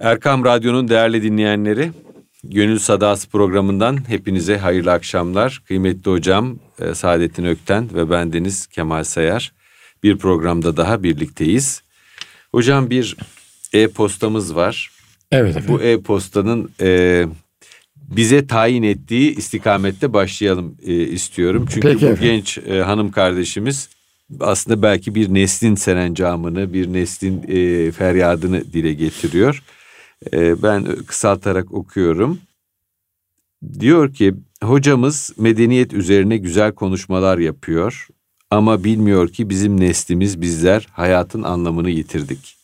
Erkam Radyo'nun değerli dinleyenleri, Gönül Sadası programından hepinize hayırlı akşamlar. Kıymetli hocam e, Saadettin Ökten ve bendeniz Kemal Sayar. Bir programda daha birlikteyiz. Hocam bir e-postamız var. Evet efendim. Bu e-postanın e, bize tayin ettiği istikamette başlayalım e, istiyorum. Çünkü Peki bu efendim. genç e, hanım kardeşimiz aslında belki bir neslin serencamını, bir neslin e, feryadını dile getiriyor. E, ben kısaltarak okuyorum. Diyor ki hocamız medeniyet üzerine güzel konuşmalar yapıyor ama bilmiyor ki bizim neslimiz bizler hayatın anlamını yitirdik.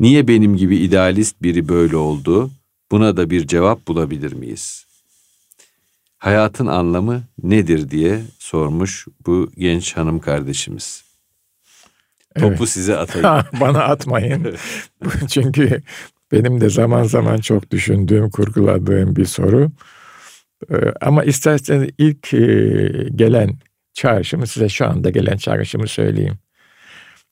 Niye benim gibi idealist biri böyle oldu? Buna da bir cevap bulabilir miyiz? Hayatın anlamı nedir diye sormuş bu genç hanım kardeşimiz. Topu Evet. size atayım. Bana atmayın. Çünkü benim de zaman zaman çok düşündüğüm, kurguladığım bir soru. Ee, Ama isterseniz ilk e, gelen çağrışımı size şu anda gelen çağrışımı söyleyeyim.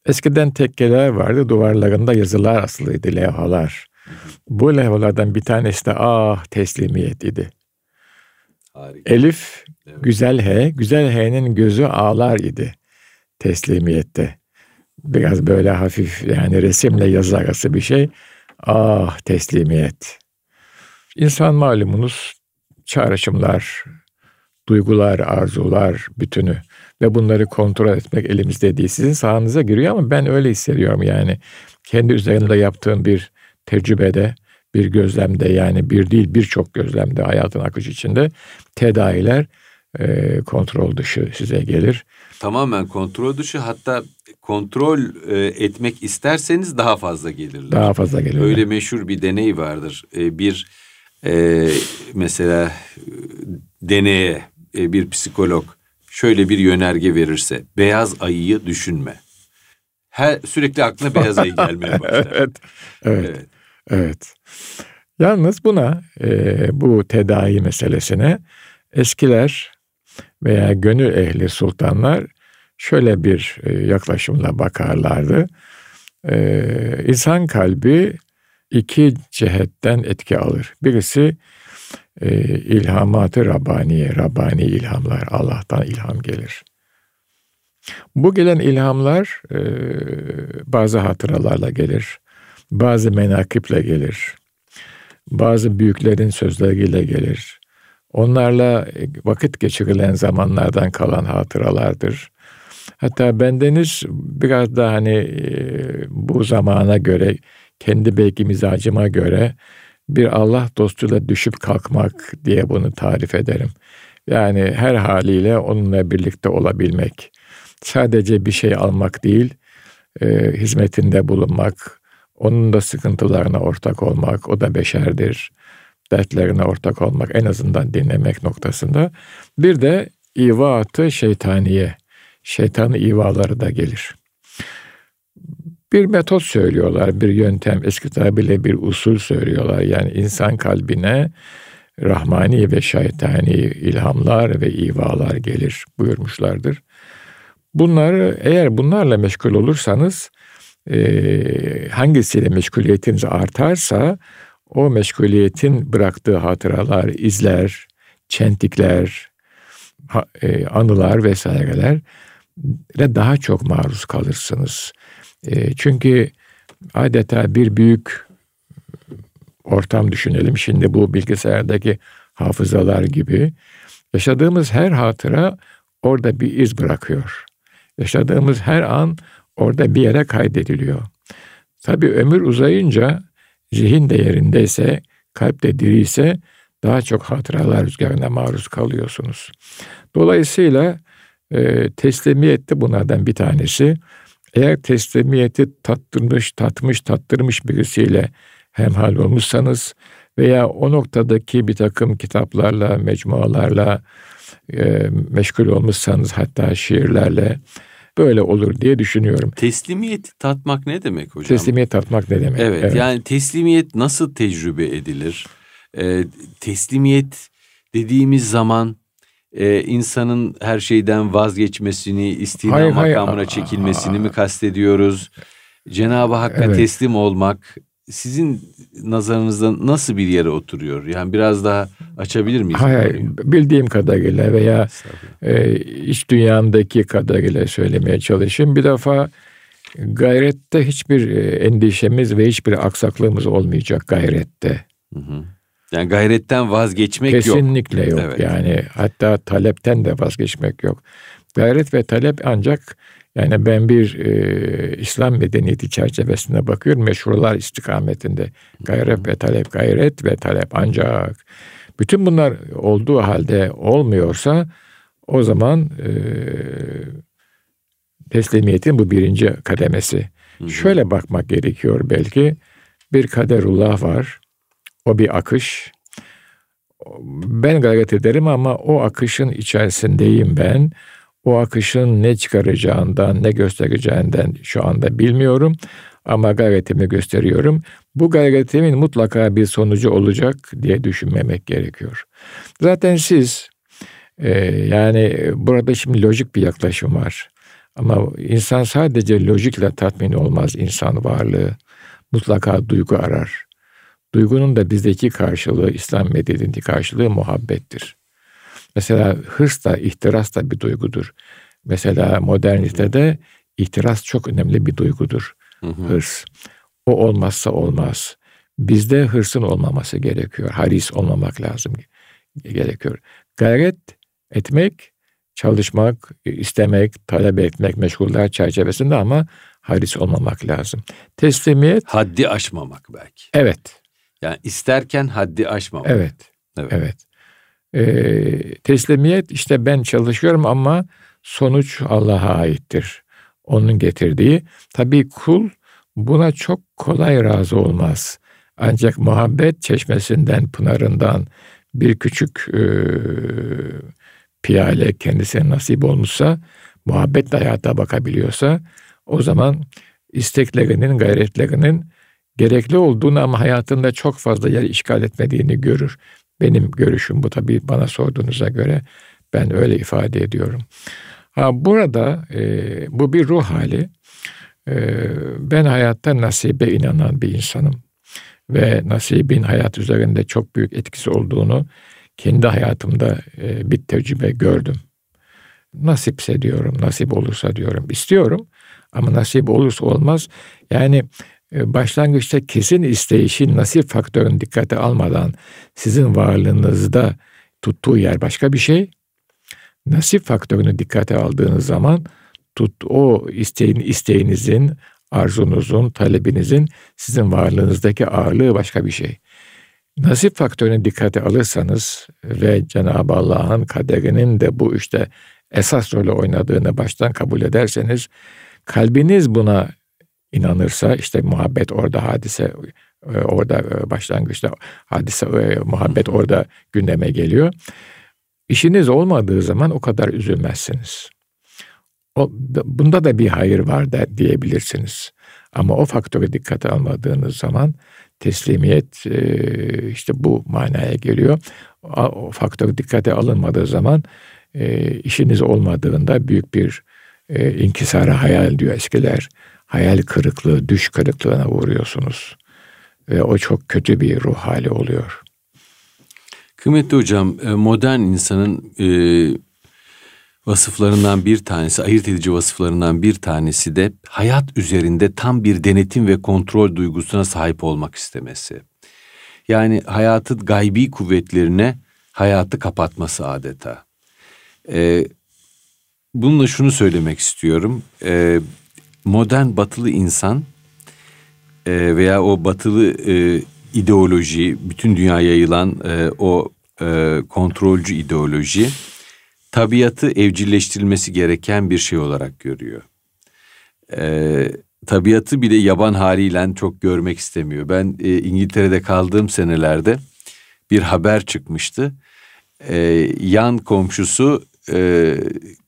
Eskiden tekkeler vardı, duvarlarında yazılar asılıydı, levhalar. Bu levhalardan bir tanesi de ah teslimiyet idi. Harika. Elif Evet. güzel H, güzel H'nin gözü ağlar idi teslimiyette. Biraz böyle hafif yani resimle yazı arası bir şey. Ah teslimiyet. İnsan malumunuz çağrışımlar, duygular, arzular bütünü ve bunları kontrol etmek elimizde değil. Sizin sahanıza giriyor ama ben öyle hissediyorum yani. Kendi üzerinde yaptığım bir tecrübede, bir gözlemde yani bir değil birçok gözlemde hayatın akışı içinde tedaviler e, kontrol dışı size gelir. Tamamen kontrol dışı hatta kontrol e, etmek isterseniz daha fazla gelirler. Daha fazla gelir. Öyle meşhur bir deney vardır. E, bir e, mesela e, deneye e, bir psikolog şöyle bir yönerge verirse beyaz ayıyı düşünme. Her sürekli aklına beyaz ayı gelmeye başlar. evet, evet, Evet. evet. Yalnız buna e, bu tedavi meselesine eskiler veya gönül ehli sultanlar şöyle bir e, yaklaşımla bakarlardı. E, insan kalbi iki cihetten etki alır. Birisi e, ilhamatı Rabbaniye, Rabbani ilhamlar, Allah'tan ilham gelir. Bu gelen ilhamlar e, bazı hatıralarla gelir, bazı menakiple gelir, bazı büyüklerin sözleriyle gelir. Onlarla vakit geçirilen zamanlardan kalan hatıralardır. Hatta bendeniz biraz da hani e, bu zamana göre, kendi belki mizacıma göre bir Allah dostuyla düşüp kalkmak diye bunu tarif ederim. Yani her haliyle onunla birlikte olabilmek. Sadece bir şey almak değil, e, hizmetinde bulunmak, onun da sıkıntılarına ortak olmak, o da beşerdir. Dertlerine ortak olmak, en azından dinlemek noktasında. Bir de ivaatı şeytaniye, şeytanı ivaları da gelir. Bir metot söylüyorlar, bir yöntem, eski tabirle bir usul söylüyorlar. Yani insan kalbine rahmani ve şeytani ilhamlar ve ivalar gelir buyurmuşlardır. Bunları eğer bunlarla meşgul olursanız e, hangisiyle meşguliyetiniz artarsa o meşguliyetin bıraktığı hatıralar, izler, çentikler, e, anılar vesaireler ile daha çok maruz kalırsınız. E, çünkü adeta bir büyük ortam düşünelim. Şimdi bu bilgisayardaki hafızalar gibi yaşadığımız her hatıra orada bir iz bırakıyor. Yaşadığımız her an orada bir yere kaydediliyor. Tabii ömür uzayınca zihin de yerindeyse, kalp de diriyse daha çok hatıralar rüzgarına maruz kalıyorsunuz. Dolayısıyla e, teslimiyet de bunlardan bir tanesi. Eğer teslimiyeti tattırmış, tatmış, tattırmış birisiyle hemhal olmuşsanız veya o noktadaki bir takım kitaplarla, mecmualarla e, meşgul olmuşsanız hatta şiirlerle böyle olur diye düşünüyorum. Teslimiyeti tatmak ne demek hocam? Teslimiyet tatmak ne demek? Evet, yani teslimiyet nasıl tecrübe edilir? Ee, teslimiyet dediğimiz zaman e, insanın her şeyden vazgeçmesini, istina Hayır, hayır. makamına Aa, çekilmesini mi kastediyoruz? Cenab-ı Hakk'a Evet. teslim olmak sizin nazarınızda nasıl bir yere oturuyor? Yani biraz daha açabilir miyiz? Hayır, bildiğim kadarıyla veya e, iç dünyamdaki kadarıyla söylemeye çalışayım. Bir defa gayrette hiçbir e, endişemiz ve hiçbir aksaklığımız olmayacak gayrette. Hı hı. Yani gayretten vazgeçmek Kesinlikle yok. Kesinlikle yok. Evet. Yani hatta talepten de vazgeçmek yok. Gayret ve talep ancak yani ben bir e, İslam medeniyeti çerçevesinde bakıyorum meşrular istikametinde. Gayret ve talep, gayret ve talep ancak bütün bunlar olduğu halde olmuyorsa o zaman e, teslimiyetin bu birinci kademesi. Hı Şöyle bakmak gerekiyor belki. Bir kaderullah var. O bir akış. Ben gayret ederim ama o akışın içerisindeyim ben. O akışın ne çıkaracağından, ne göstereceğinden şu anda bilmiyorum. Ama gayretimi gösteriyorum. Bu gayretimin mutlaka bir sonucu olacak diye düşünmemek gerekiyor. Zaten siz e, yani burada şimdi lojik bir yaklaşım var. Ama insan sadece lojikle tatmin olmaz insan varlığı. Mutlaka duygu arar. Duygunun da bizdeki karşılığı, İslam medeniyeti karşılığı muhabbettir. Mesela hırs da, ihtiras da bir duygudur. Mesela modernitede ihtiras çok önemli bir duygudur. Hı hı. Hırs. O olmazsa olmaz. Bizde hırsın olmaması gerekiyor. Haris olmamak lazım gerekiyor. Gayret etmek, çalışmak, istemek, talep etmek meşguller çerçevesinde ama haris olmamak lazım. Teslimiyet. Haddi aşmamak belki. Evet. Yani isterken haddi aşmamak. Evet. Evet. evet. Ee, teslimiyet işte ben çalışıyorum ama sonuç Allah'a aittir. Onun getirdiği. Tabii kul buna çok kolay razı olmaz. Ancak muhabbet çeşmesinden, pınarından bir küçük e, piyale kendisine nasip olmuşsa, muhabbetle hayata bakabiliyorsa o zaman isteklerinin, gayretlerinin gerekli olduğunu ama hayatında çok fazla yer işgal etmediğini görür. Benim görüşüm bu tabii bana sorduğunuza göre ben öyle ifade ediyorum. Ha, burada e, bu bir ruh hali. E, ben hayatta nasibe inanan bir insanım. Ve nasibin hayat üzerinde çok büyük etkisi olduğunu kendi hayatımda e, bir tecrübe gördüm. Nasipse diyorum, nasip olursa diyorum. istiyorum ama nasip olursa olmaz. Yani başlangıçta kesin isteyişin nasip faktörünü dikkate almadan sizin varlığınızda tuttuğu yer başka bir şey. Nasip faktörünü dikkate aldığınız zaman tut o isteğin isteğinizin, arzunuzun, talebinizin sizin varlığınızdaki ağırlığı başka bir şey. Nasip faktörünü dikkate alırsanız ve Cenab-ı Allah'ın kaderinin de bu işte esas rolü oynadığını baştan kabul ederseniz kalbiniz buna inanırsa işte muhabbet orada hadise e, orada e, başlangıçta hadise e, muhabbet orada gündeme geliyor. İşiniz olmadığı zaman o kadar üzülmezsiniz. O, bunda da bir hayır var da diyebilirsiniz. Ama o faktörü dikkate almadığınız zaman teslimiyet işte bu manaya geliyor. O faktör dikkate alınmadığı zaman işiniz olmadığında büyük bir inkisara hayal diyor eskiler hayal kırıklığı, düş kırıklığına uğruyorsunuz. Ve o çok kötü bir ruh hali oluyor. Kıymetli hocam, e, modern insanın e, vasıflarından bir tanesi, ayırt edici vasıflarından bir tanesi de hayat üzerinde tam bir denetim ve kontrol duygusuna sahip olmak istemesi. Yani hayatın gaybi kuvvetlerine hayatı kapatması adeta. Ee, bununla şunu söylemek istiyorum. Ee, modern batılı insan e, veya o batılı e, ideoloji, bütün dünyaya yayılan e, o e, kontrolcü ideoloji tabiatı evcilleştirilmesi gereken bir şey olarak görüyor. E, tabiatı bile yaban haliyle çok görmek istemiyor. Ben e, İngiltere'de kaldığım senelerde bir haber çıkmıştı. E, yan komşusu e,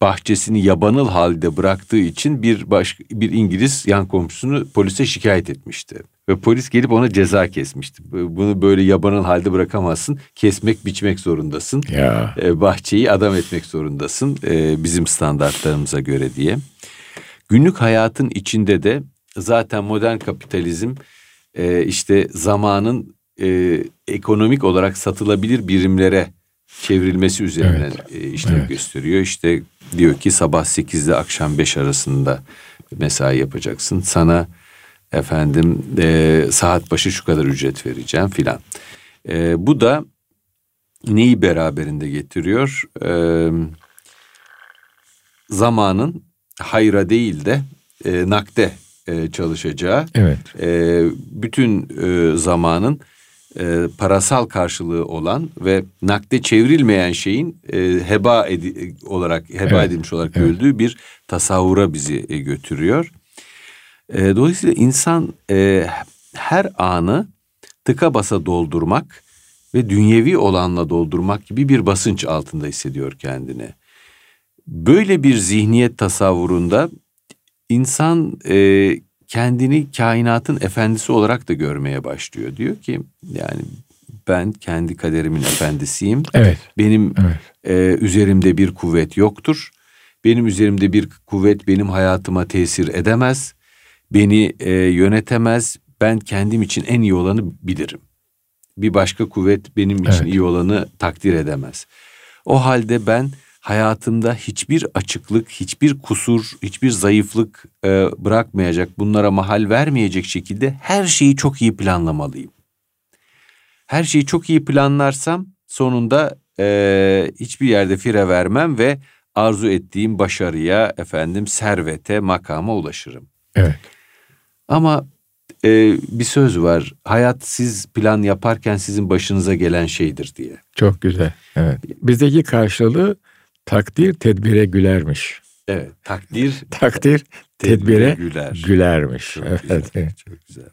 bahçesini yabanıl halde bıraktığı için bir baş, bir İngiliz yan komşusunu polise şikayet etmişti. Ve polis gelip ona ceza kesmişti. Bunu böyle yabanıl halde bırakamazsın. Kesmek, biçmek zorundasın. Ya. E, bahçeyi adam etmek zorundasın. E, bizim standartlarımıza göre diye. Günlük hayatın içinde de zaten modern kapitalizm e, işte zamanın e, ekonomik olarak satılabilir birimlere çevrilmesi üzerinden Evet. e, işlem Evet. gösteriyor. İşte diyor ki sabah 8 ile akşam 5 arasında mesai yapacaksın. Sana efendim e, saat başı şu kadar ücret vereceğim filan. E, bu da neyi beraberinde getiriyor? E, zamanın hayra değil de e, nakde e, çalışacağı Evet. e, bütün e, zamanın e, parasal karşılığı olan ve nakde çevrilmeyen şeyin e, heba edi- olarak heba Evet, edilmiş olarak evet. görüldüğü bir tasavvura bizi e, götürüyor. E, dolayısıyla insan e, her anı tıka basa doldurmak ve dünyevi olanla doldurmak gibi bir basınç altında hissediyor kendini. Böyle bir zihniyet tasavvurunda insan e, kendini kainatın efendisi olarak da görmeye başlıyor. Diyor ki yani ben kendi kaderimin efendisiyim. Evet. Benim Evet. e, üzerimde bir kuvvet yoktur. Benim üzerimde bir kuvvet benim hayatıma tesir edemez. Beni e, yönetemez. Ben kendim için en iyi olanı bilirim. Bir başka kuvvet benim için Evet. iyi olanı takdir edemez. O halde ben hayatımda hiçbir açıklık, hiçbir kusur, hiçbir zayıflık e, bırakmayacak, bunlara mahal vermeyecek şekilde her şeyi çok iyi planlamalıyım. Her şeyi çok iyi planlarsam sonunda e, hiçbir yerde fire vermem ve arzu ettiğim başarıya, efendim servete, makama ulaşırım. Evet. Ama e, bir söz var. Hayat siz plan yaparken sizin başınıza gelen şeydir diye. Çok güzel. Evet. Bizdeki karşılığı takdir tedbire gülermiş. Evet. Takdir Takdir tedbire güler. gülermiş. Çok evet. güzel. Çok güzel.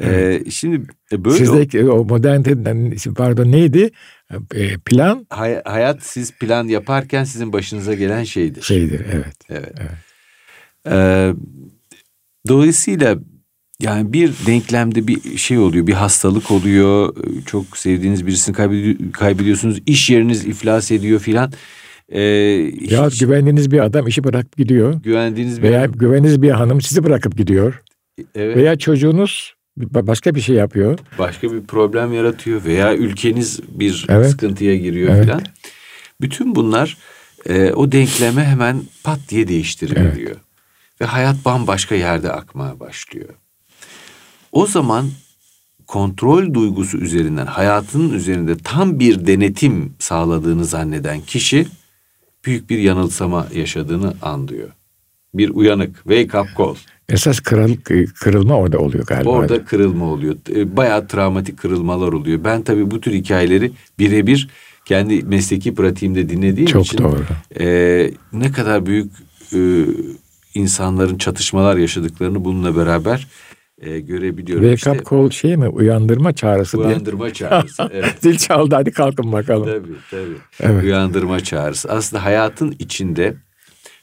Ee, şimdi e, böyle Sizdeki o modern pardon neydi? E, Plan hay- hayat siz plan yaparken sizin başınıza gelen şeydir. şeydir. Evet. Evet. Evet. Ee, dolayısıyla yani bir denklemde bir şey oluyor, bir hastalık oluyor, çok sevdiğiniz birisini kaybedi- kaybediyorsunuz, iş yeriniz iflas ediyor filan. Ee, Ya hiç güvendiğiniz bir adam işi bırakıp gidiyor. güvendiğiniz bir Veya güvendiğiniz bir hanım sizi bırakıp gidiyor. evet, Veya çocuğunuz ba- başka bir şey yapıyor. başka bir problem yaratıyor veya ülkeniz bir Evet. sıkıntıya giriyor Evet. filan. Bütün bunlar e, o denkleme hemen pat diye değiştiriliyor. Ve hayat bambaşka yerde akmaya başlıyor. O zaman kontrol duygusu üzerinden hayatının üzerinde tam bir denetim sağladığını zanneden kişi büyük bir yanılsama yaşadığını anlıyor. Bir uyanık, wake up call. Esas kırıl, kırılma orada oluyor galiba. Orada kırılma oluyor. E, Bayağı travmatik kırılmalar oluyor. Ben tabii bu tür hikayeleri birebir kendi mesleki pratiğimde dinlediğim Çok için doğru. e, ne kadar büyük e, insanların çatışmalar yaşadıklarını bununla beraber e, görebiliyorum. Wake up call şey mi? Uyandırma çağrısı diye. uyandırma çağrısı. Evet. Zil çaldı hadi kalkın bakalım. Tabii tabii. Evet. Uyandırma çağrısı. Aslında hayatın içinde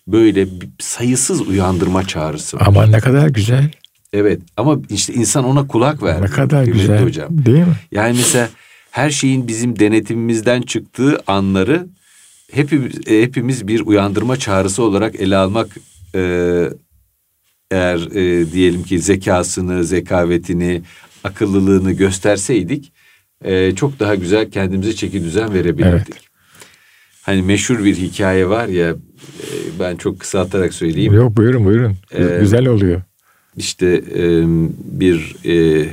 böyle sayısız uyandırma çağrısı var. Ama ne kadar güzel. Evet ama işte insan ona kulak verdi. Ne kadar güzel. hocam. Değil mi? Yani mesela her şeyin bizim denetimimizden çıktığı anları hepimiz, e, hepimiz bir uyandırma çağrısı olarak ele almak e, eğer e, diyelim ki zekasını, zekavetini, akıllılığını gösterseydik e, çok daha güzel kendimize çeki düzen verebilirdik. Evet. Hani meşhur bir hikaye var ya e, ben çok kısaltarak söyleyeyim. Yok buyurun buyurun. Ee, güzel oluyor. işte e, bir e,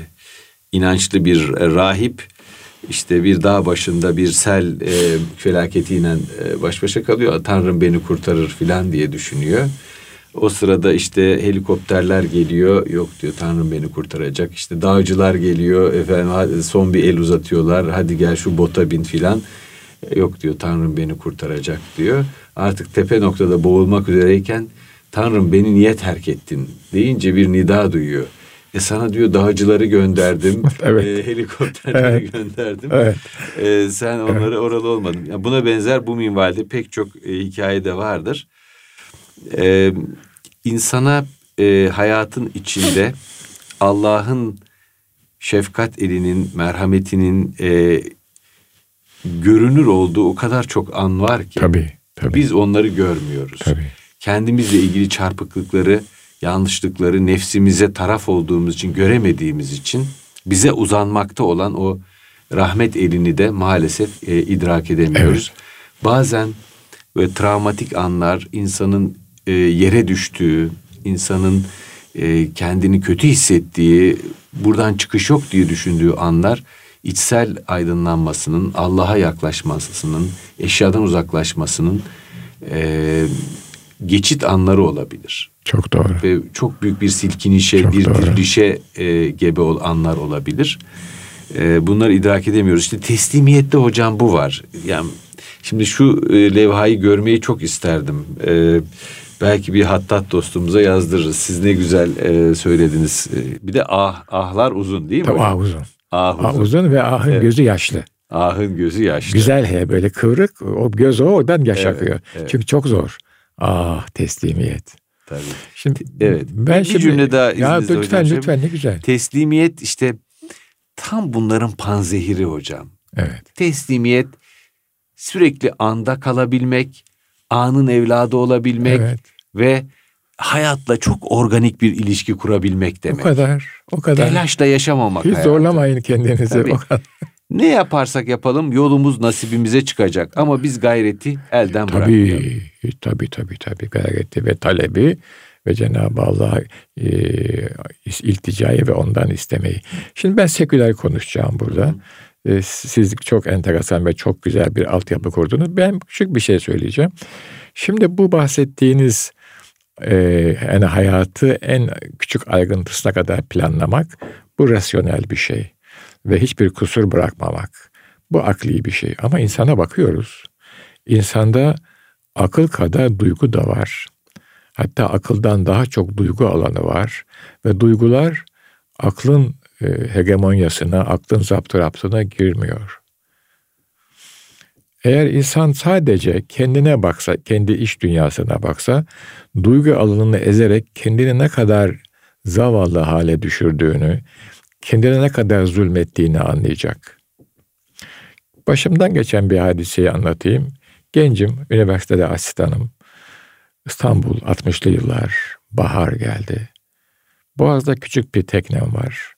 inançlı bir rahip işte bir dağ başında bir sel e, felaketiyle e, baş başa kalıyor. Tanrım beni kurtarır filan diye düşünüyor. O sırada işte helikopterler geliyor. Yok diyor Tanrım beni kurtaracak. İşte dağcılar geliyor. Efendim son bir el uzatıyorlar. Hadi gel şu bota bin filan. Yok diyor Tanrım beni kurtaracak diyor. Artık tepe noktada boğulmak üzereyken Tanrım beni niye terk ettin deyince bir nida duyuyor. E sana diyor dağcıları gönderdim. Evet. e, helikopterleri Evet. gönderdim. Evet. E, sen onları oralı olmadın. Yani buna benzer bu minvalde pek çok e, hikaye de vardır. E, insana e, hayatın içinde Allah'ın şefkat elinin, merhametinin e, görünür olduğu o kadar çok an var ki Tabii. Tabii. biz onları görmüyoruz. Tabii. Kendimizle ilgili çarpıklıkları yanlışlıkları nefsimize taraf olduğumuz için göremediğimiz için bize uzanmakta olan o rahmet elini de maalesef e, idrak edemiyoruz. Evet. Bazen ve travmatik anlar insanın e, yere düştüğü, insanın e, kendini kötü hissettiği, buradan çıkış yok diye düşündüğü anlar içsel aydınlanmasının, Allah'a yaklaşmasının, eşyadan uzaklaşmasının e, geçit anları olabilir. Çok doğru. Ve çok büyük bir silkinişe, çok bir dirilişe e, gebe ol, anlar olabilir. E, bunları idrak edemiyoruz. İşte teslimiyette hocam bu var. Yani şimdi şu e, levhayı görmeyi çok isterdim. E, belki bir hattat dostumuza yazdırırız. Siz ne güzel e, söylediniz. E, bir de ah ahlar uzun değil mi? Tabii ah uzun. Ah uzun. Ah uzun ve ahın evet. gözü yaşlı. Ahın gözü yaşlı. Güzel he böyle kıvrık. O göz o oradan yaş evet, akıyor. Evet. Çünkü çok zor. Ah teslimiyet. Tabii. Şimdi evet. Ben bir şimdi, cümle daha ya lütfen hocam. lütfen ne güzel. Teslimiyet işte tam bunların panzehiri hocam. Evet. Teslimiyet sürekli anda kalabilmek, anın evladı olabilmek evet. Ve hayatla çok organik bir ilişki kurabilmek demek. O kadar, o kadar. Telaşla yaşamamak Hiç hayatı. zorlamayın kendinizi. Tabii. O kadar. Ne yaparsak yapalım yolumuz nasibimize çıkacak ama biz gayreti elden tabii, bırakmayalım. Tabii tabii tabii gayreti ve talebi ve Cenab-ı Allah e, ilticayı ve ondan istemeyi. Şimdi ben seküler konuşacağım burada. E, siz çok enteresan ve çok güzel bir altyapı kurdunuz. Ben küçük bir şey söyleyeceğim. Şimdi bu bahsettiğiniz e, yani hayatı en küçük ayrıntısına kadar planlamak bu rasyonel bir şey ve hiçbir kusur bırakmamak. Bu akli bir şey ama insana bakıyoruz. İnsanda akıl kadar duygu da var. Hatta akıldan daha çok duygu alanı var ve duygular aklın e, hegemonyasına, aklın zapturaptına girmiyor. Eğer insan sadece kendine baksa, kendi iş dünyasına baksa, duygu alanını ezerek kendini ne kadar zavallı hale düşürdüğünü, kendine ne kadar zulmettiğini anlayacak. Başımdan geçen bir hadiseyi anlatayım. Gencim, üniversitede asistanım. İstanbul 60'lı yıllar, bahar geldi. Boğaz'da küçük bir teknem var.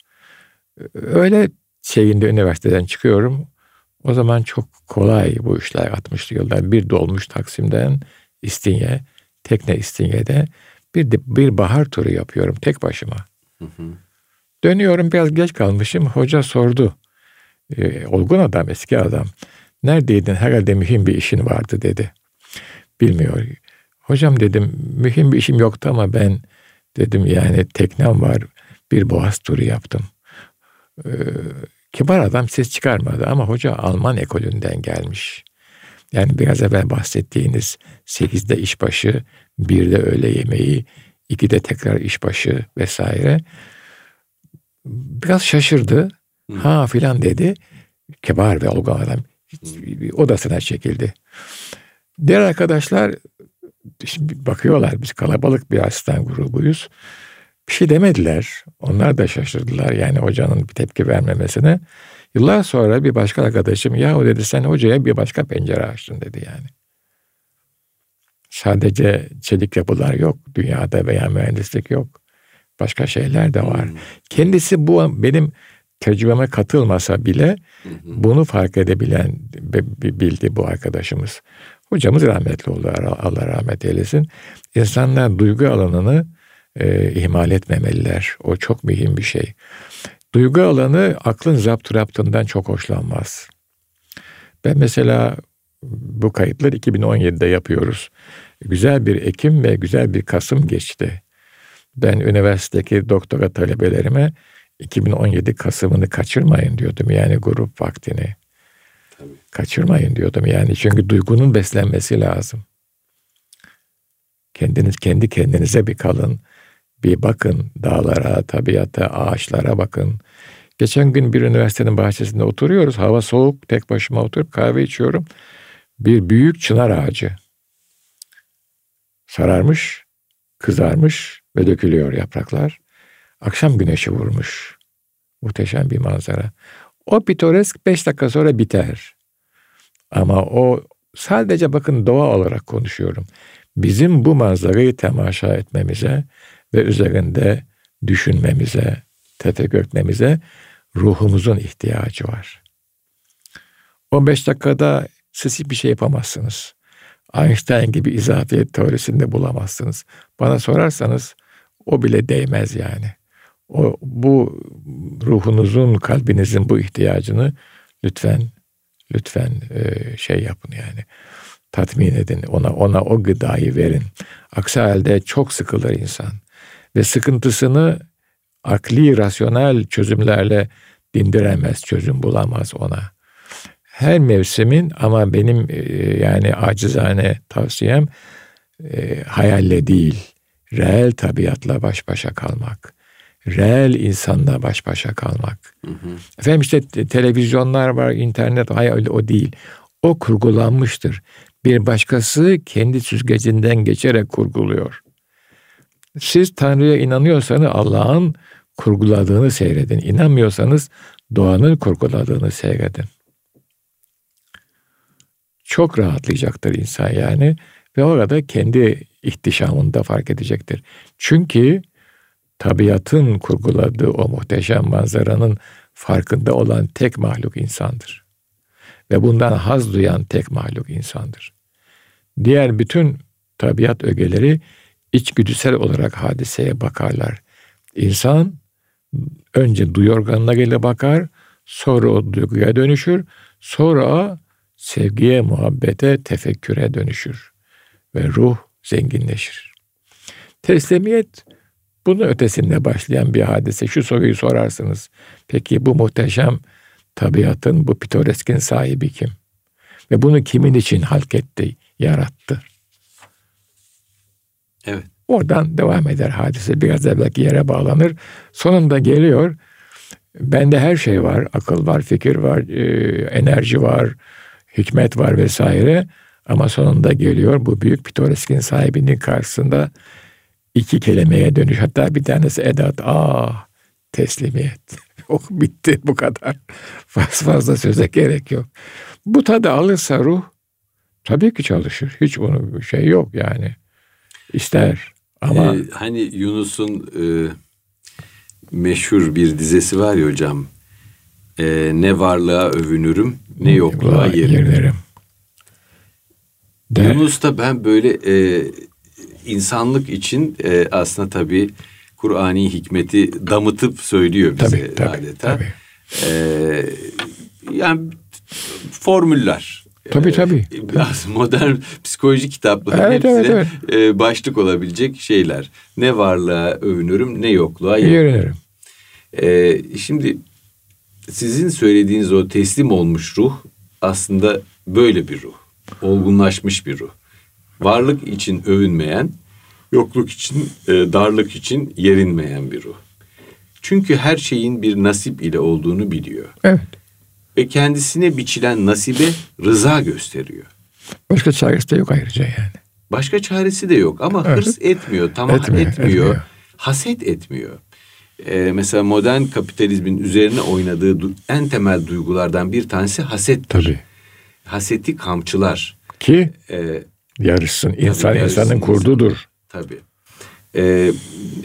Öyle şeyinde üniversiteden çıkıyorum. O zaman çok kolay bu işler 60'lı yıllar. Bir dolmuş Taksim'den İstinye, tekne İstinye'de bir de bir bahar turu yapıyorum tek başıma. Hı hı. Dönüyorum biraz geç kalmışım. Hoca sordu. E, olgun adam, eski adam. Neredeydin? Herhalde mühim bir işin vardı dedi. Bilmiyor. Hocam dedim mühim bir işim yoktu ama ben dedim yani teknem var. Bir boğaz turu yaptım. Ee, kibar adam ses çıkarmadı ama hoca Alman ekolünden gelmiş. Yani biraz evvel bahsettiğiniz sekizde işbaşı, birde öğle yemeği, ikide tekrar işbaşı vesaire biraz şaşırdı. Hı. Ha filan dedi. Kibar ve olgun adam odasına çekildi. Diğer arkadaşlar şimdi bakıyorlar biz kalabalık bir asistan grubuyuz. Bir şey demediler. Onlar da şaşırdılar yani hocanın bir tepki vermemesine. Yıllar sonra bir başka arkadaşım ya o dedi sen hocaya bir başka pencere açtın dedi yani. Sadece çelik yapılar yok dünyada veya mühendislik yok. Başka şeyler de var. Hmm. Kendisi bu benim tecrübeme katılmasa bile bunu fark edebilen bildi bu arkadaşımız. Hocamız rahmetli oldu. Allah rahmet eylesin. İnsanlar duygu alanını e, ihmal etmemeliler. O çok mühim bir şey. Duygu alanı aklın zapt raptından çok hoşlanmaz. Ben mesela bu kayıtları 2017'de yapıyoruz. Güzel bir Ekim ve güzel bir Kasım geçti. Ben üniversitedeki doktora talebelerime 2017 Kasım'ını kaçırmayın diyordum yani grup vaktini. Tabii. Kaçırmayın diyordum yani çünkü duygunun beslenmesi lazım. Kendiniz kendi kendinize bir kalın, bir bakın dağlara, tabiata, ağaçlara bakın. Geçen gün bir üniversitenin bahçesinde oturuyoruz. Hava soğuk, tek başıma oturup kahve içiyorum. Bir büyük çınar ağacı. Sararmış, kızarmış ve dökülüyor yapraklar. Akşam güneşi vurmuş. Muhteşem bir manzara. O pitoresk beş dakika sonra biter. Ama o sadece bakın doğa olarak konuşuyorum. Bizim bu manzarayı temaşa etmemize ve üzerinde düşünmemize, tefekkür ruhumuzun ihtiyacı var. 15 dakikada siz hiçbir şey yapamazsınız. Einstein gibi izafiyet teorisinde bulamazsınız. Bana sorarsanız o bile değmez yani. O bu ruhunuzun, kalbinizin bu ihtiyacını lütfen lütfen e, şey yapın yani. Tatmin edin. Ona ona o gıdayı verin. Aksi halde çok sıkılır insan ve sıkıntısını akli, rasyonel çözümlerle dindiremez, çözüm bulamaz ona. Her mevsimin ama benim e, yani acizane tavsiyem e, hayalle değil, reel tabiatla baş başa kalmak. Reel insanla baş başa kalmak. Hı hı. Efendim işte televizyonlar var, internet, hayır o değil. O kurgulanmıştır. Bir başkası kendi süzgecinden geçerek kurguluyor. Siz Tanrı'ya inanıyorsanız Allah'ın kurguladığını seyredin. İnanmıyorsanız doğanın kurguladığını seyredin. Çok rahatlayacaktır insan yani ve orada kendi ihtişamında fark edecektir. Çünkü tabiatın kurguladığı o muhteşem manzaranın farkında olan tek mahluk insandır. Ve bundan haz duyan tek mahluk insandır. Diğer bütün tabiat ögeleri içgüdüsel olarak hadiseye bakarlar. İnsan önce duyu organına gelir bakar, sonra o duyguya dönüşür, sonra sevgiye, muhabbete, tefekküre dönüşür ve ruh zenginleşir. Teslimiyet bunun ötesinde başlayan bir hadise. Şu soruyu sorarsınız. Peki bu muhteşem tabiatın, bu pitoreskin sahibi kim? Ve bunu kimin için halk etti, yarattı? Evet. Oradan devam eder hadise. Biraz evvelki yere bağlanır. Sonunda geliyor. Bende her şey var. Akıl var, fikir var, e, enerji var, hikmet var vesaire. Ama sonunda geliyor bu büyük pitoreskin sahibinin karşısında iki kelimeye dönüş. Hatta bir tanesi edat. Ah teslimiyet. oh bitti bu kadar. Fazla fazla söze gerek yok. Bu tadı alırsa ruh tabii ki çalışır. Hiç bunun şey yok yani. İster. Ama ee, hani Yunus'un e, meşhur bir dizesi var ya hocam. E, ne varlığa övünürüm, ne yokluğa yerinirim. De. Yunus'ta ben böyle e, insanlık için e, aslında tabii Kur'ani hikmeti damıtıp söylüyor bize tabii, tabii, adeta. Tabii. E, yani formüller Tabii tabii. Biraz modern psikoloji kitapları evet, hepsine evet, evet. E, başlık olabilecek şeyler. Ne varlığa övünürüm ne yokluğa yerinirim. E, şimdi sizin söylediğiniz o teslim olmuş ruh aslında böyle bir ruh. Olgunlaşmış bir ruh. Varlık için övünmeyen, yokluk için, e, darlık için yerinmeyen bir ruh. Çünkü her şeyin bir nasip ile olduğunu biliyor. Evet ve kendisine biçilen nasibe rıza gösteriyor. Başka çaresi de yok ayrıca yani. Başka çaresi de yok ama evet. hırs etmiyor, tamah etmiyor, etmiyor, etmiyor. haset etmiyor. Ee, mesela modern kapitalizmin üzerine oynadığı en temel duygulardan bir tanesi haset. Tabii. Haseti kamçılar. Ki e, yarışsın. İnsan tabii, insanın kurdudur. Tabii. Ee,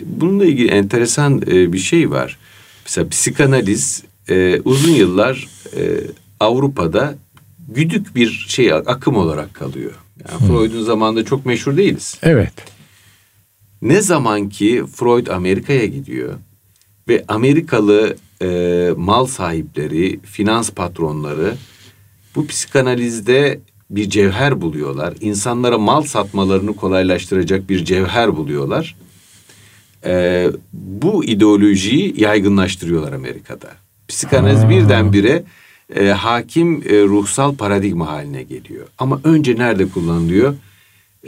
bununla ilgili enteresan e, bir şey var. Mesela psikanaliz e, uzun yıllar e, Avrupa'da güdük bir şey akım olarak kalıyor. Yani hmm. Freud'un zamanında çok meşhur değiliz. Evet. Ne zaman ki Freud Amerika'ya gidiyor ve Amerikalı e, mal sahipleri, finans patronları bu psikanalizde bir cevher buluyorlar. İnsanlara mal satmalarını kolaylaştıracak bir cevher buluyorlar. E, bu ideolojiyi yaygınlaştırıyorlar Amerika'da. Psikanaliz birdenbire e, hakim e, ruhsal paradigma haline geliyor. Ama önce nerede kullanılıyor?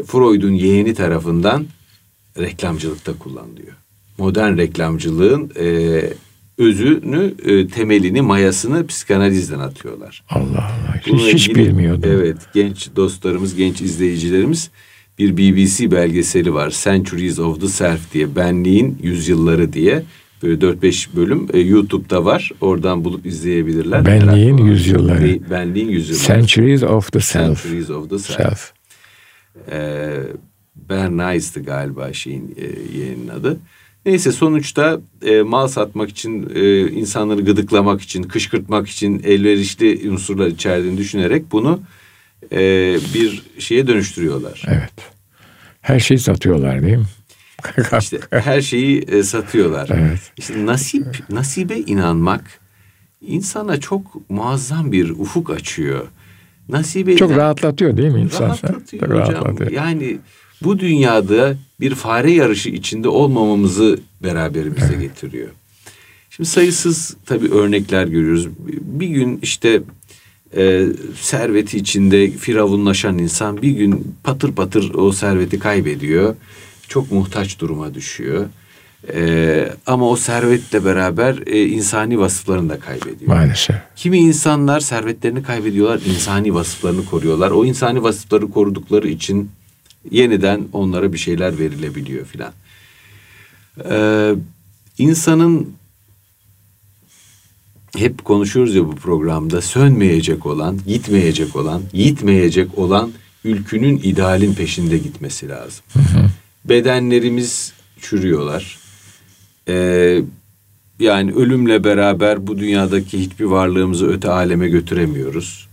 Freud'un yeğeni tarafından reklamcılıkta kullanılıyor. Modern reklamcılığın e, özünü, e, temelini, mayasını psikanalizden atıyorlar. Allah Allah. Bununla hiç ilgili, bilmiyordum. Evet, genç dostlarımız, genç izleyicilerimiz bir BBC belgeseli var. Centuries of the Self diye, benliğin yüzyılları diye. Böyle 4-5 bölüm e, YouTube'da var. Oradan bulup izleyebilirler. Benliğin yüzyılları. Benliğin yüzyılları. Centuries of the Self. Centuries of the Self. self. Ee, Bernays'tı galiba şeyin e, yeğenin adı. Neyse sonuçta e, mal satmak için, e, insanları gıdıklamak için, kışkırtmak için elverişli unsurlar içerdiğini düşünerek bunu e, bir şeye dönüştürüyorlar. Evet. Her şeyi satıyorlar değil mi? İşte her şeyi e, satıyorlar. Evet. İşte nasip, nasibe inanmak insana çok muazzam bir ufuk açıyor. Nasibe çok inan- rahatlatıyor değil mi insan? Rahatlatıyor hocam. rahatlatıyor. Yani bu dünyada bir fare yarışı içinde olmamamızı beraberimize getiriyor. Şimdi sayısız tabii örnekler görüyoruz. Bir gün işte e, serveti içinde firavunlaşan insan bir gün patır patır o serveti kaybediyor. Çok muhtaç duruma düşüyor. E, ama o servetle beraber e, insani vasıflarını da kaybediyor. Maalesef. Kimi insanlar servetlerini kaybediyorlar, insani vasıflarını koruyorlar. O insani vasıfları korudukları için yeniden onlara bir şeyler verilebiliyor filan. Ee, insanın hep konuşuyoruz ya bu programda sönmeyecek olan, gitmeyecek olan, yitmeyecek olan ülkünün idealin peşinde gitmesi lazım. Bedenlerimiz çürüyorlar. Ee, yani ölümle beraber bu dünyadaki hiçbir varlığımızı öte aleme götüremiyoruz.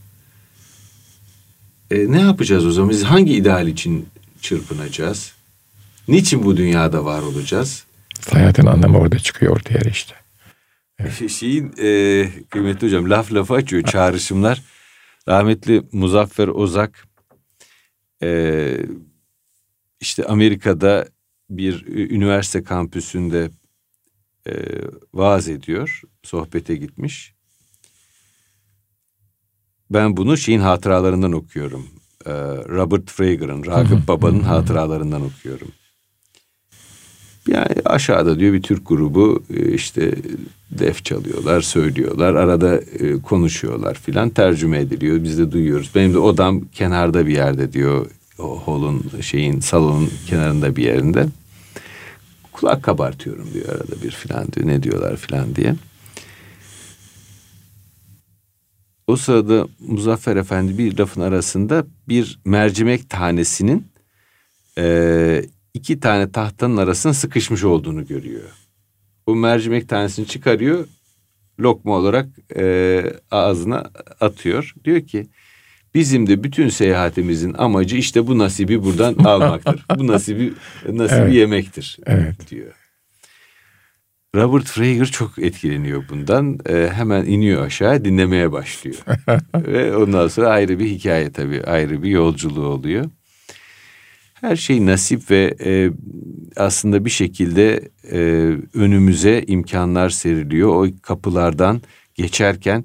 E, ne yapacağız o zaman? Biz hangi ideal için çırpınacağız? Niçin bu dünyada var olacağız? Hayatın anlamı orada çıkıyor ortaya işte. Şeyin e, kıymetli hocam laf lafa açıyor çağrışımlar. Rahmetli Muzaffer Ozak e, işte Amerika'da bir üniversite kampüsünde e, vaaz ediyor. Sohbete gitmiş. Ben bunu şeyin hatıralarından okuyorum. E, Robert Frager'ın, Ragıp Baba'nın hatıralarından okuyorum. Yani aşağıda diyor bir Türk grubu e, işte def çalıyorlar, söylüyorlar, arada e, konuşuyorlar filan tercüme ediliyor. Biz de duyuyoruz. Benim de odam kenarda bir yerde diyor. Holun şeyin salonun kenarında bir yerinde. Kulak kabartıyorum diyor arada bir filan diyor. Ne diyorlar filan diye. O sırada Muzaffer Efendi bir lafın arasında bir mercimek tanesinin e, iki tane tahtanın arasına sıkışmış olduğunu görüyor. O mercimek tanesini çıkarıyor, lokma olarak e, ağzına atıyor. Diyor ki bizim de bütün seyahatimizin amacı işte bu nasibi buradan almaktır. bu nasibi nasibi Evet. yemektir Evet. diyor. Robert Frager çok etkileniyor bundan. E, hemen iniyor aşağı dinlemeye başlıyor. Ve ondan sonra ayrı bir hikaye tabii. Ayrı bir yolculuğu oluyor. Her şey nasip ve e, aslında bir şekilde e, önümüze imkanlar seriliyor. O kapılardan geçerken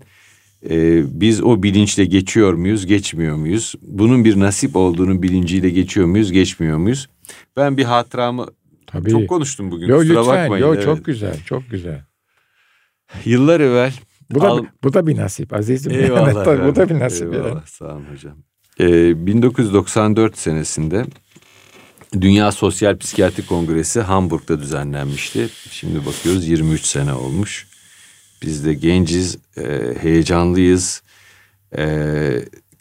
e, biz o bilinçle geçiyor muyuz, geçmiyor muyuz? Bunun bir nasip olduğunu bilinciyle geçiyor muyuz, geçmiyor muyuz? Ben bir hatıramı Tabii. çok konuştum bugün. Yo kusura lütfen. bakmayın. Yo Evet. çok güzel, çok güzel. Yıllar evvel Bu da Al- bu da bir nasip azizim. Eyvallah. Tabii, bu da bir nasip. Eyvallah, yani. Sağ olun hocam. Ee, 1994 senesinde Dünya Sosyal Psikiyatri Kongresi Hamburg'da düzenlenmişti. Şimdi bakıyoruz 23 sene olmuş. Biz de genciz, e, heyecanlıyız. E,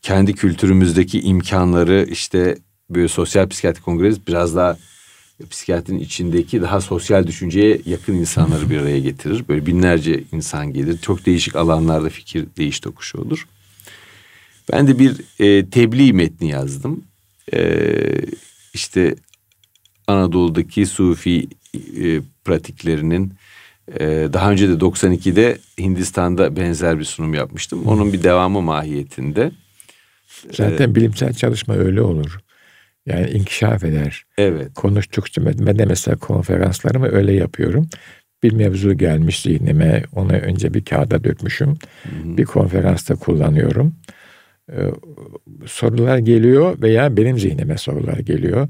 kendi kültürümüzdeki imkanları işte böyle sosyal psikiyatri kongresi biraz daha psikiyatrinin içindeki daha sosyal düşünceye yakın insanları bir araya getirir. Böyle binlerce insan gelir. Çok değişik alanlarda fikir değiş tokuşu olur. Ben de bir e, tebliğ metni yazdım. E, işte Anadolu'daki Sufi e, pratiklerinin e, daha önce de 92'de Hindistan'da benzer bir sunum yapmıştım. Onun bir devamı mahiyetinde. Zaten bilimsel çalışma öyle olur. Yani inkişaf eder. Evet. Konuştukça ben de mesela konferanslarımı öyle yapıyorum. Bir mevzu gelmiş zihnime, onu önce bir kağıda dökmüşüm. Bir konferansta kullanıyorum. Ee, sorular geliyor veya benim zihnime sorular geliyor.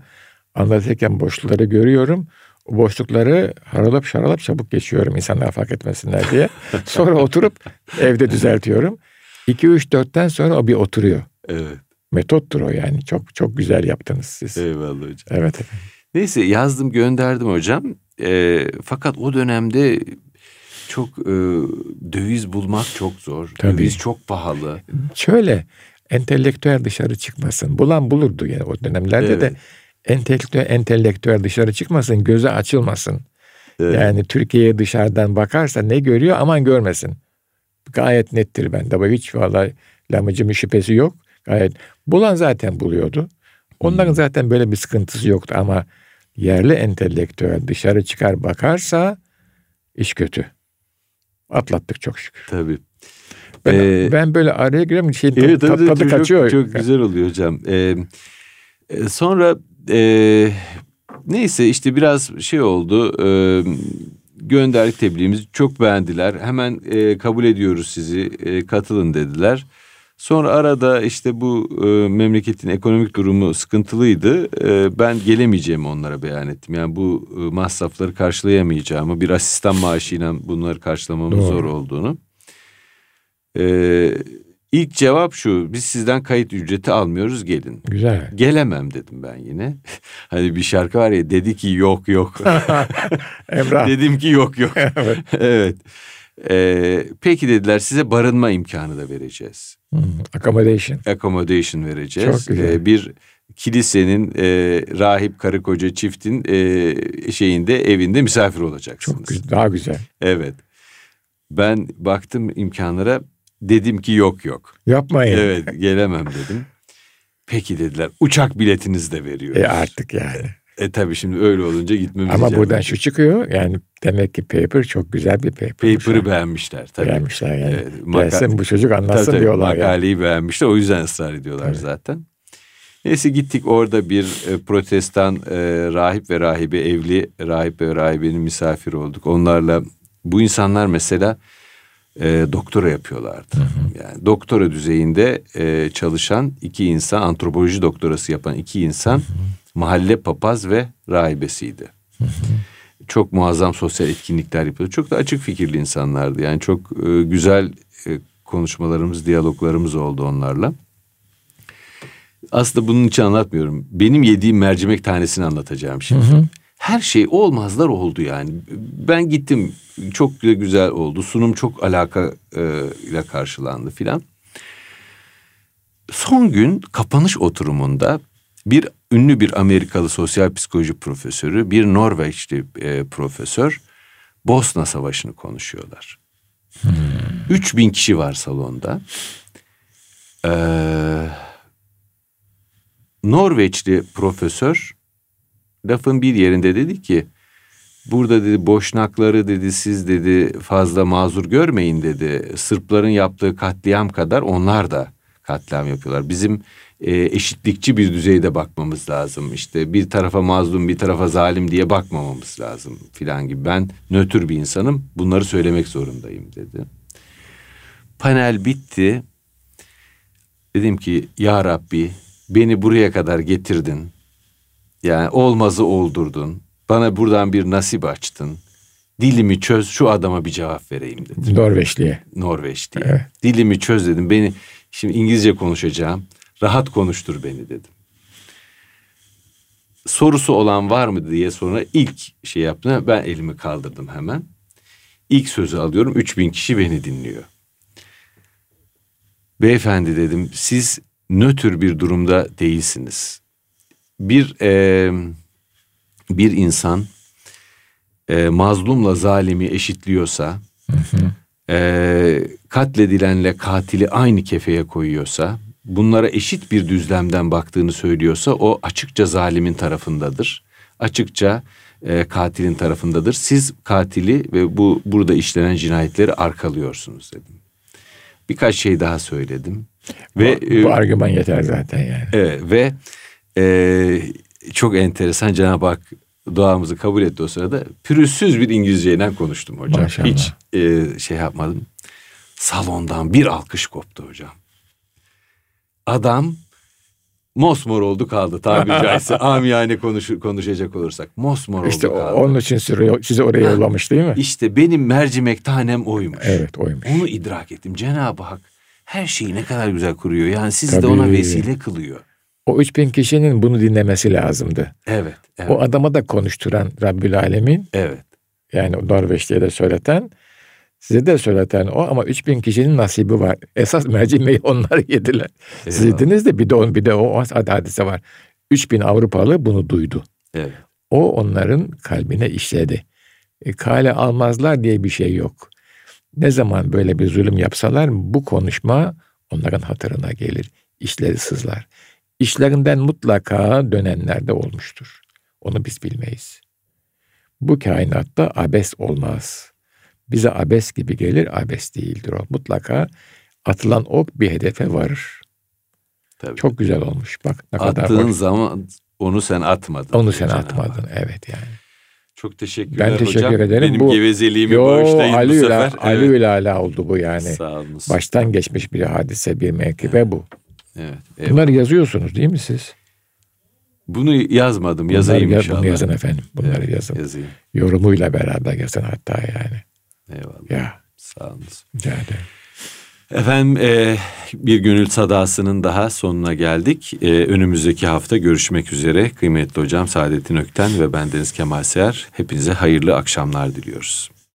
Anlatırken boşlukları görüyorum. O boşlukları haralap şaralap çabuk geçiyorum insanlar fark etmesinler diye. Sonra oturup evde düzeltiyorum. 2 3 4'ten sonra o bir oturuyor. Evet. Metottur o yani. Çok çok güzel yaptınız siz. Eyvallah hocam. Evet. Neyse yazdım gönderdim hocam. E, fakat o dönemde çok e, döviz bulmak çok zor. Tabii. Döviz çok pahalı. Şöyle entelektüel dışarı çıkmasın. Bulan bulurdu yani o dönemlerde de Evet. Entelektüel, entelektüel dışarı çıkmasın, gözü açılmasın. Evet. Yani Türkiye'ye dışarıdan bakarsa ne görüyor aman görmesin. Gayet nettir ben. Tabii hiç vallahi lamıcımın şüphesi yok. Gayet bulan zaten buluyordu. Onların hmm. zaten böyle bir sıkıntısı yoktu ama yerli entelektüel dışarı çıkar bakarsa iş kötü. Atlattık çok şükür. Tabii. Ben, ee, ben böyle araya gireyim şey evet, tadı, tadı, tadı kaçıyor. Çok, çok güzel oluyor hocam. Ee, e, sonra e, neyse işte biraz şey oldu. E, gönderdik tebliğimizi çok beğendiler. Hemen e, kabul ediyoruz sizi e, katılın dediler. Sonra arada işte bu e, memleketin ekonomik durumu sıkıntılıydı. E, ben gelemeyeceğimi onlara beyan ettim. Yani bu e, masrafları karşılayamayacağımı, bir asistan maaşıyla bunları karşılamamın Doğru. zor olduğunu. E, ilk cevap şu, biz sizden kayıt ücreti almıyoruz gelin. Güzel. Gelemem dedim ben yine. hani bir şarkı var ya dedi ki yok yok. Emrah. dedim ki yok yok. evet. evet. Ee, peki dediler size barınma imkanı da vereceğiz. Hmm, accommodation. Accommodation vereceğiz. Çok güzel. Ee, bir kilisenin e, rahip karı koca çiftin e, şeyinde evinde misafir olacaksınız. Çok güzel, daha güzel. Evet. Ben baktım imkanlara dedim ki yok yok. Yapmayın. Evet gelemem dedim. Peki dediler uçak biletinizi de veriyoruz. E artık yani. E tabii şimdi öyle olunca gitmemiz Ama buradan şu çıkıyor yani demek ki paper çok güzel bir paper. Paper'ı beğenmişler tabii. Beğenmişler yani. Evet, maka- Gelsin bu çocuk anlatsın tabii, diyorlar. Makaleyi yani. beğenmişler o yüzden ısrar ediyorlar tabii. zaten. Neyse gittik orada bir e, protestan e, rahip ve rahibe evli rahip ve rahibenin misafiri olduk. Onlarla bu insanlar mesela e, doktora yapıyorlardı. Hı hı. Yani doktora düzeyinde e, çalışan iki insan, antropoloji doktorası yapan iki insan... Hı hı mahalle papaz ve rahibesiydi. çok muazzam sosyal etkinlikler yapıyordu. Çok da açık fikirli insanlardı. Yani çok e, güzel e, konuşmalarımız, diyaloglarımız oldu onlarla. Aslında bunun için anlatmıyorum. Benim yediğim mercimek tanesini anlatacağım şimdi. Hı hı. Her şey olmazlar oldu yani. Ben gittim çok güzel oldu. Sunum çok alaka e, ile karşılandı filan. Son gün kapanış oturumunda bir ünlü bir Amerikalı sosyal psikoloji profesörü, bir Norveçli e, profesör Bosna Savaşı'nı konuşuyorlar. Hmm. 3000 kişi var salonda. Ee, Norveçli profesör lafın bir yerinde dedi ki burada dedi boşnakları dedi siz dedi fazla mazur görmeyin dedi. Sırpların yaptığı katliam kadar onlar da katliam yapıyorlar. Bizim e, eşitlikçi bir düzeyde bakmamız lazım. İşte bir tarafa mazlum bir tarafa zalim diye bakmamamız lazım filan gibi. Ben nötr bir insanım bunları söylemek zorundayım dedi. Panel bitti. Dedim ki ya Rabbi beni buraya kadar getirdin. Yani olmazı oldurdun. Bana buradan bir nasip açtın. Dilimi çöz şu adama bir cevap vereyim dedim. Norveçliye. Norveçliye. Evet. Dilimi çöz dedim. Beni şimdi İngilizce konuşacağım. Rahat konuştur beni dedim. Sorusu olan var mı diye sonra ilk şey yaptığında ben elimi kaldırdım hemen. İlk sözü alıyorum. 3000 kişi beni dinliyor. Beyefendi dedim siz nötr bir durumda değilsiniz. Bir e, bir insan e, mazlumla zalimi eşitliyorsa, hı hı. E, katledilenle katili aynı kefeye koyuyorsa, bunlara eşit bir düzlemden baktığını söylüyorsa o açıkça zalimin tarafındadır. Açıkça e, katilin tarafındadır. Siz katili ve bu burada işlenen cinayetleri arkalıyorsunuz dedim. Birkaç şey daha söyledim. Ve bu, bu e, argüman yeter zaten yani. Evet ve e, çok enteresan Cenab-ı Hak duamızı kabul etti o sırada. Pürüzsüz bir İngilizceyle konuştum hocam. Maşallah. Hiç e, şey yapmadım. Salondan bir alkış koptu hocam adam mosmor oldu kaldı tabiri caizse amiyane konuş, konuşacak olursak mosmor işte oldu kaldı. onun için sizi oraya yollamış değil mi? İşte benim mercimek tanem oymuş. Evet oymuş. Onu idrak ettim. Cenab-ı Hak her şeyi ne kadar güzel kuruyor. Yani sizi Tabii. de ona vesile kılıyor. O üç bin kişinin bunu dinlemesi lazımdı. Evet, evet. O adama da konuşturan Rabbül Alemin. Evet. Yani Norveç'te de söyleten Size de söyleten o ama 3000 kişinin nasibi var. Esas mercimeği onlar yediler. Eyvallah. Siz yediniz de bir de, on, bir de o hadise var. 3000 Avrupalı bunu duydu. Evet. O onların kalbine işledi. E, kale almazlar diye bir şey yok. Ne zaman böyle bir zulüm yapsalar bu konuşma onların hatırına gelir. İşleri sızlar. İşlerinden mutlaka dönenler de olmuştur. Onu biz bilmeyiz. Bu kainatta abes olmaz. Bize abes gibi gelir, abes değildir o. Mutlaka atılan ok bir hedefe varır. Tabii. Çok güzel olmuş. Bak ne kadar Attığın zaman onu sen atmadın. Onu sen atmadın. Hak. Evet yani. Çok teşekkürler Ben teşekkür hocam. ederim. Benim Bu- gevezeliğimi Yo bağışlayın bu Ali sefer. Ali evet. Ülala oldu bu yani. Sağ olunuz. Baştan geçmiş bir hadise, bir menkıbe bu. Evet, evet. Bunları yazıyorsunuz değil mi siz? Bunu yazmadım. Yazayım Bunları yaz- inşallah. Bunu yazın efendim. Bunları Evet, yazın. Yazayım. Yorumuyla beraber yazın hatta yani. Eyvallah. Ya Sağ olunuz. rica ederim. Efendim e, bir gönül sadasının daha sonuna geldik. E, önümüzdeki hafta görüşmek üzere. Kıymetli hocam Saadettin Ökten ve bendeniz Kemal Seher. Hepinize hayırlı akşamlar diliyoruz.